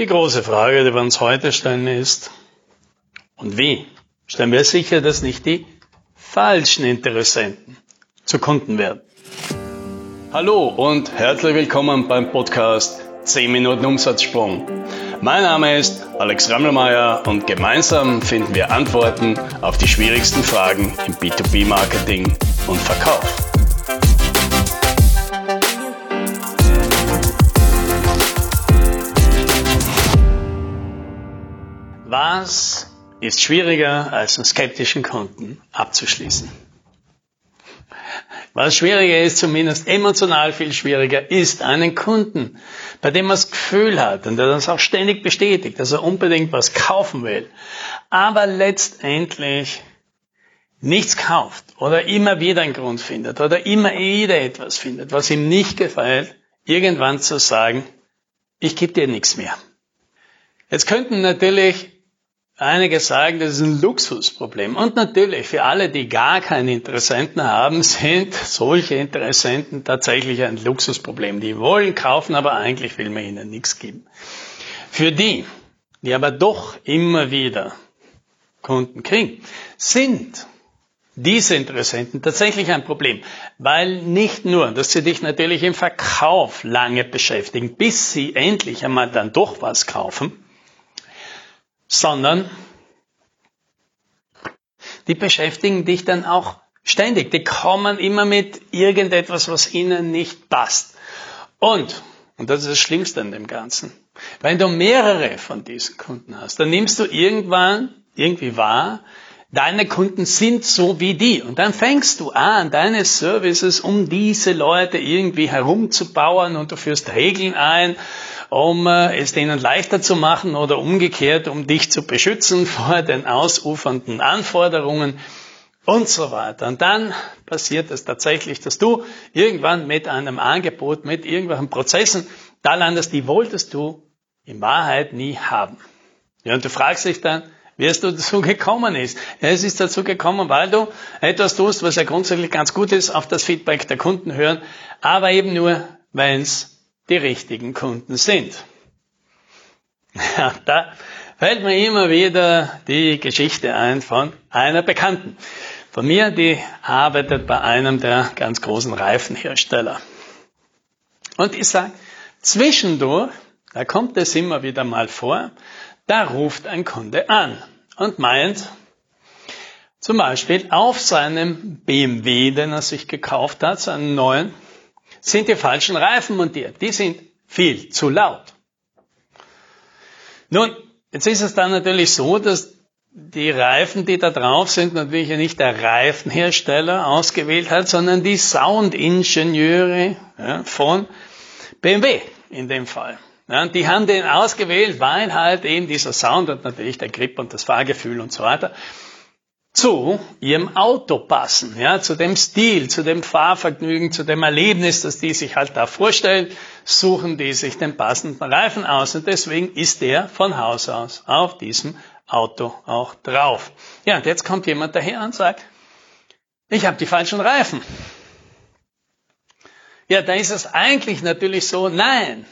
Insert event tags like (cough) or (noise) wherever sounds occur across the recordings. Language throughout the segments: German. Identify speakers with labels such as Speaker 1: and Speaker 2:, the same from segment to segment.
Speaker 1: Die große Frage, die wir uns heute stellen, ist, und wie stellen wir sicher, dass nicht die falschen Interessenten zu Kunden werden? Hallo und herzlich willkommen beim Podcast 10 Minuten Umsatzsprung. Mein Name ist Alex Rammelmeier und gemeinsam finden wir Antworten auf die schwierigsten Fragen im B2B-Marketing und Verkauf. Was ist schwieriger, als einen skeptischen Kunden abzuschließen? Was schwieriger ist, zumindest emotional viel schwieriger, ist einen Kunden, bei dem man das Gefühl hat und der das auch ständig bestätigt, dass er unbedingt was kaufen will, aber letztendlich nichts kauft oder immer wieder einen Grund findet oder immer wieder etwas findet, was ihm nicht gefällt, irgendwann zu sagen, ich gebe dir nichts mehr. Jetzt könnten natürlich Einige sagen, das ist ein Luxusproblem. Und natürlich, für alle, die gar keine Interessenten haben, (laughs) sind solche Interessenten tatsächlich ein Luxusproblem. Die wollen kaufen, aber eigentlich will man ihnen nichts geben. Für die, die aber doch immer wieder Kunden kriegen, sind diese Interessenten tatsächlich ein Problem, weil nicht nur, dass sie dich natürlich im Verkauf lange beschäftigen, bis sie endlich einmal dann doch was kaufen, sondern die beschäftigen dich dann auch ständig. Die kommen immer mit irgendetwas, was ihnen nicht passt. Und, und das ist das Schlimmste an dem Ganzen, wenn du mehrere von diesen Kunden hast, dann nimmst du irgendwann irgendwie wahr, deine Kunden sind so wie die. Und dann fängst du an, deine Services um diese Leute irgendwie herumzubauen und du führst Regeln ein, um äh, es denen leichter zu machen oder umgekehrt, um dich zu beschützen vor (laughs) den ausufernden Anforderungen und so weiter. Und dann passiert es tatsächlich, dass du irgendwann mit einem Angebot, mit irgendwelchen Prozessen da landest, die wolltest du in Wahrheit nie haben. Ja, und du fragst dich dann, wie es dazu gekommen ist. Ja, es ist dazu gekommen, weil du etwas tust, was ja grundsätzlich ganz gut ist, auf das Feedback der Kunden hören, aber eben nur, wenn es die richtigen Kunden sind. (laughs) Ja, da fällt mir immer wieder die Geschichte ein von einer Bekannten von mir, die arbeitet bei einem der ganz großen Reifenhersteller. Und ich sage, zwischendurch, da kommt es immer wieder mal vor, da ruft ein Kunde an und meint, zum Beispiel auf seinem BMW, den er sich gekauft hat, seinen neuen, sind die falschen Reifen montiert. Die sind viel zu laut. Nun, jetzt ist es dann natürlich so, dass die Reifen, die da drauf sind, natürlich nicht der Reifenhersteller ausgewählt hat, sondern die Soundingenieure ja, von BMW in dem Fall. Ja, die haben den ausgewählt, weil halt eben dieser Sound und natürlich der Grip und das Fahrgefühl und so weiter zu ihrem Auto passen, ja, zu dem Stil, zu dem Fahrvergnügen, zu dem Erlebnis, das die sich halt da vorstellen, suchen die sich den passenden Reifen aus und deswegen ist der von Haus aus auf diesem Auto auch drauf. Ja, und jetzt kommt jemand daher und sagt, ich habe die falschen Reifen. Ja, da ist es eigentlich natürlich so, nein,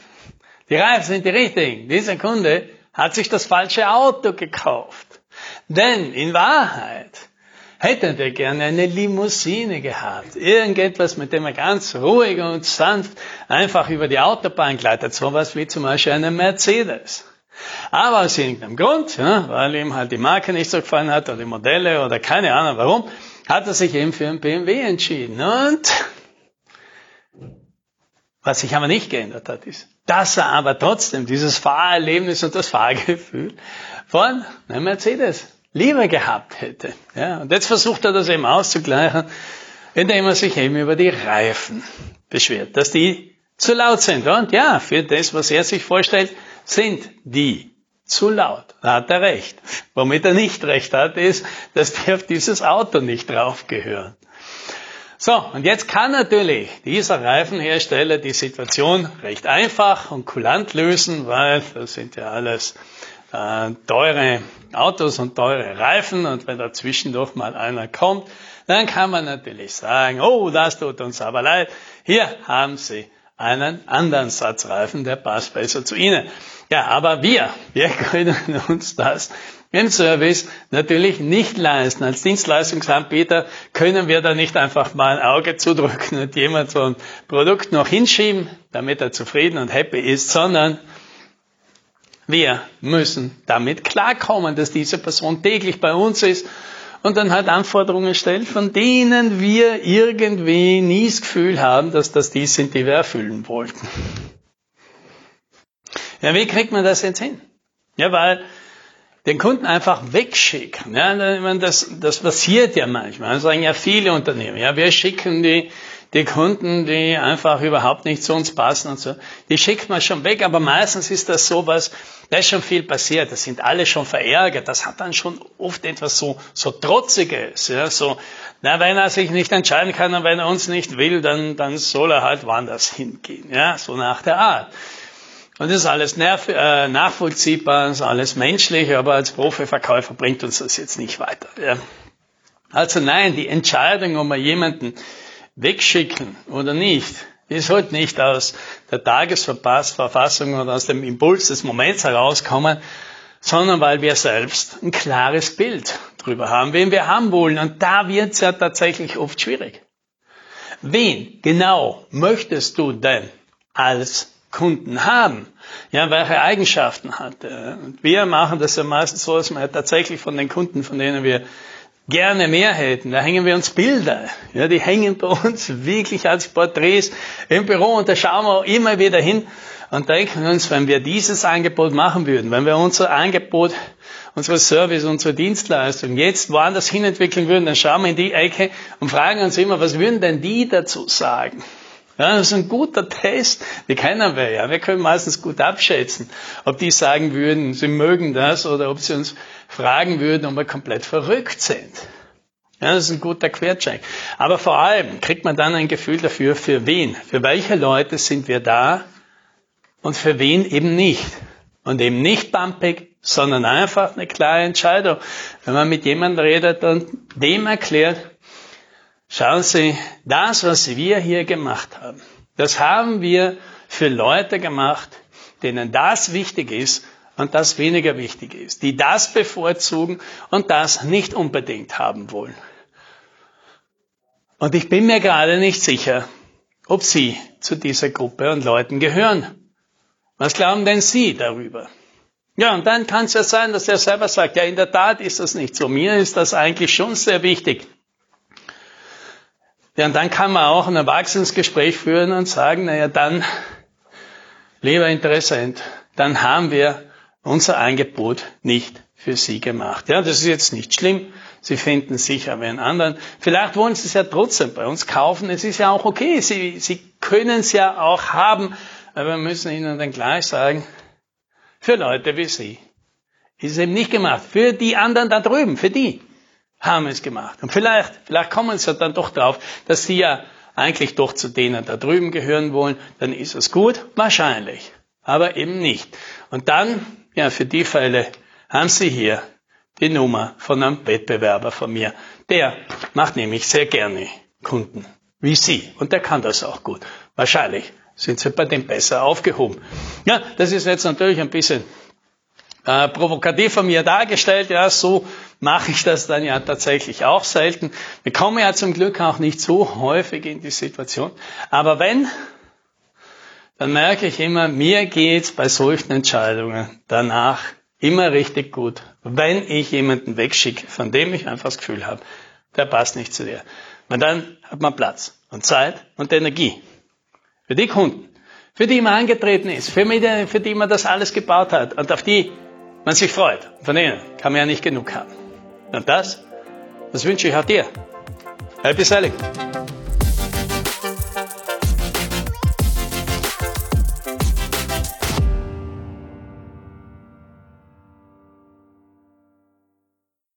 Speaker 1: die Reifen sind die richtigen. Dieser Kunde hat sich das falsche Auto gekauft. Denn in Wahrheit hätte er gerne eine Limousine gehabt. Irgendetwas, mit dem er ganz ruhig und sanft einfach über die Autobahn gleitet. So was wie zum Beispiel eine Mercedes. Aber aus irgendeinem Grund, ja, weil ihm halt die Marke nicht so gefallen hat oder die Modelle oder keine Ahnung warum, hat er sich eben für einen BMW entschieden. Und was sich aber nicht geändert hat, ist, dass er aber trotzdem dieses Fahrerlebnis und das Fahrgefühl von einem Mercedes lieber gehabt hätte. Ja, und jetzt versucht er das eben auszugleichen, indem er sich eben über die Reifen beschwert, dass die zu laut sind. Und ja, für das, was er sich vorstellt, sind die zu laut. Da hat er recht. Womit er nicht recht hat, ist, dass die auf dieses Auto nicht drauf gehören. So, und jetzt kann natürlich dieser Reifenhersteller die Situation recht einfach und kulant lösen, weil das sind ja alles äh, teure Autos und teure Reifen und wenn dazwischen doch mal einer kommt, dann kann man natürlich sagen, oh, das tut uns aber leid, hier haben Sie einen anderen Satz Reifen, der passt besser zu Ihnen. Ja, aber wir, wir (laughs) können uns das im Service natürlich nicht leisten. Als Dienstleistungsanbieter können wir da nicht einfach mal ein Auge zudrücken und jemand so ein Produkt noch hinschieben, damit er zufrieden und happy ist, sondern wir müssen damit klarkommen, dass diese Person täglich bei uns ist und dann halt Anforderungen stellt, von denen wir irgendwie nie das Gefühl haben, dass das die sind, die wir erfüllen wollten. Ja, wie kriegt man das jetzt hin? Ja, weil den Kunden einfach wegschicken. Ja, das, das passiert ja manchmal. Das sagen ja viele Unternehmen. Ja, wir schicken die, die Kunden, die einfach überhaupt nicht zu uns passen und so. Die schickt man schon weg, aber meistens ist das sowas, da ist schon viel passiert. Das sind alle schon verärgert. Das hat dann schon oft etwas so, so Trotziges. Ja, so, na, wenn er sich nicht entscheiden kann und wenn er uns nicht will, dann, dann soll er halt woanders hingehen. Ja, so nach der Art. Und das ist alles äh, nachvollziehbar, das ist alles menschlich, aber als Profiverkäufer bringt uns das jetzt nicht weiter. Ja. Also nein, die Entscheidung, ob wir jemanden wegschicken oder nicht, die sollte nicht aus der Tagesverfassung oder aus dem Impuls des Moments herauskommen, sondern weil wir selbst ein klares Bild darüber haben, wen wir haben wollen. Und da wird es ja tatsächlich oft schwierig. Wen genau möchtest du denn als Kunden haben. Ja, welche Eigenschaften hat er? Und wir machen das ja meistens so, dass wir tatsächlich von den Kunden, von denen wir gerne mehr hätten, da hängen wir uns Bilder. Ja, die hängen bei uns wirklich als Porträts im Büro und da schauen wir immer wieder hin und denken uns, wenn wir dieses Angebot machen würden, wenn wir unser Angebot, unsere Service, unsere Dienstleistung jetzt woanders hin entwickeln würden, dann schauen wir in die Ecke und fragen uns immer, was würden denn die dazu sagen? Ja, das ist ein guter Test. Die kennen wir ja. Wir können meistens gut abschätzen, ob die sagen würden, sie mögen das oder ob sie uns fragen würden, ob wir komplett verrückt sind. Ja, das ist ein guter Quercheck. Aber vor allem kriegt man dann ein Gefühl dafür, für wen, für welche Leute sind wir da und für wen eben nicht. Und eben nicht bumpig, sondern einfach eine klare Entscheidung. Wenn man mit jemandem redet und dem erklärt, Schauen Sie, das, was wir hier gemacht haben, das haben wir für Leute gemacht, denen das wichtig ist und das weniger wichtig ist, die das bevorzugen und das nicht unbedingt haben wollen. Und ich bin mir gerade nicht sicher, ob Sie zu dieser Gruppe und Leuten gehören. Was glauben denn Sie darüber? Ja, und dann kann es ja sein, dass er selber sagt, ja, in der Tat ist das nicht so. Mir ist das eigentlich schon sehr wichtig. Ja, und dann kann man auch ein Erwachsenengespräch führen und sagen, naja, dann, lieber Interessent, dann haben wir unser Angebot nicht für Sie gemacht. Ja, das ist jetzt nicht schlimm. Sie finden sicher einen anderen. Vielleicht wollen Sie es ja trotzdem bei uns kaufen. Es ist ja auch okay. Sie, Sie können es ja auch haben. Aber wir müssen Ihnen dann gleich sagen, für Leute wie Sie ist es eben nicht gemacht. Für die anderen da drüben, für die haben es gemacht. Und vielleicht, vielleicht kommen sie dann doch drauf, dass sie ja eigentlich doch zu denen da drüben gehören wollen, dann ist es gut, wahrscheinlich, aber eben nicht. Und dann, ja, für die Fälle haben Sie hier die Nummer von einem Wettbewerber von mir. Der macht nämlich sehr gerne Kunden wie Sie und der kann das auch gut. Wahrscheinlich sind Sie bei dem besser aufgehoben. Ja, das ist jetzt natürlich ein bisschen äh, provokativ von mir dargestellt. Ja, so mache ich das dann ja tatsächlich auch selten. Wir kommen ja zum Glück auch nicht so häufig in die Situation. Aber wenn, dann merke ich immer, mir geht's bei solchen Entscheidungen danach immer richtig gut, wenn ich jemanden wegschicke, von dem ich einfach das Gefühl habe, der passt nicht zu dir. Weil dann hat man Platz und Zeit und Energie. Für die Kunden, für die man angetreten ist, für, die, für die man das alles gebaut hat und auf die man sich freut. Von denen kann man ja nicht genug haben. Und das, das wünsche ich auch dir. Happy Selling!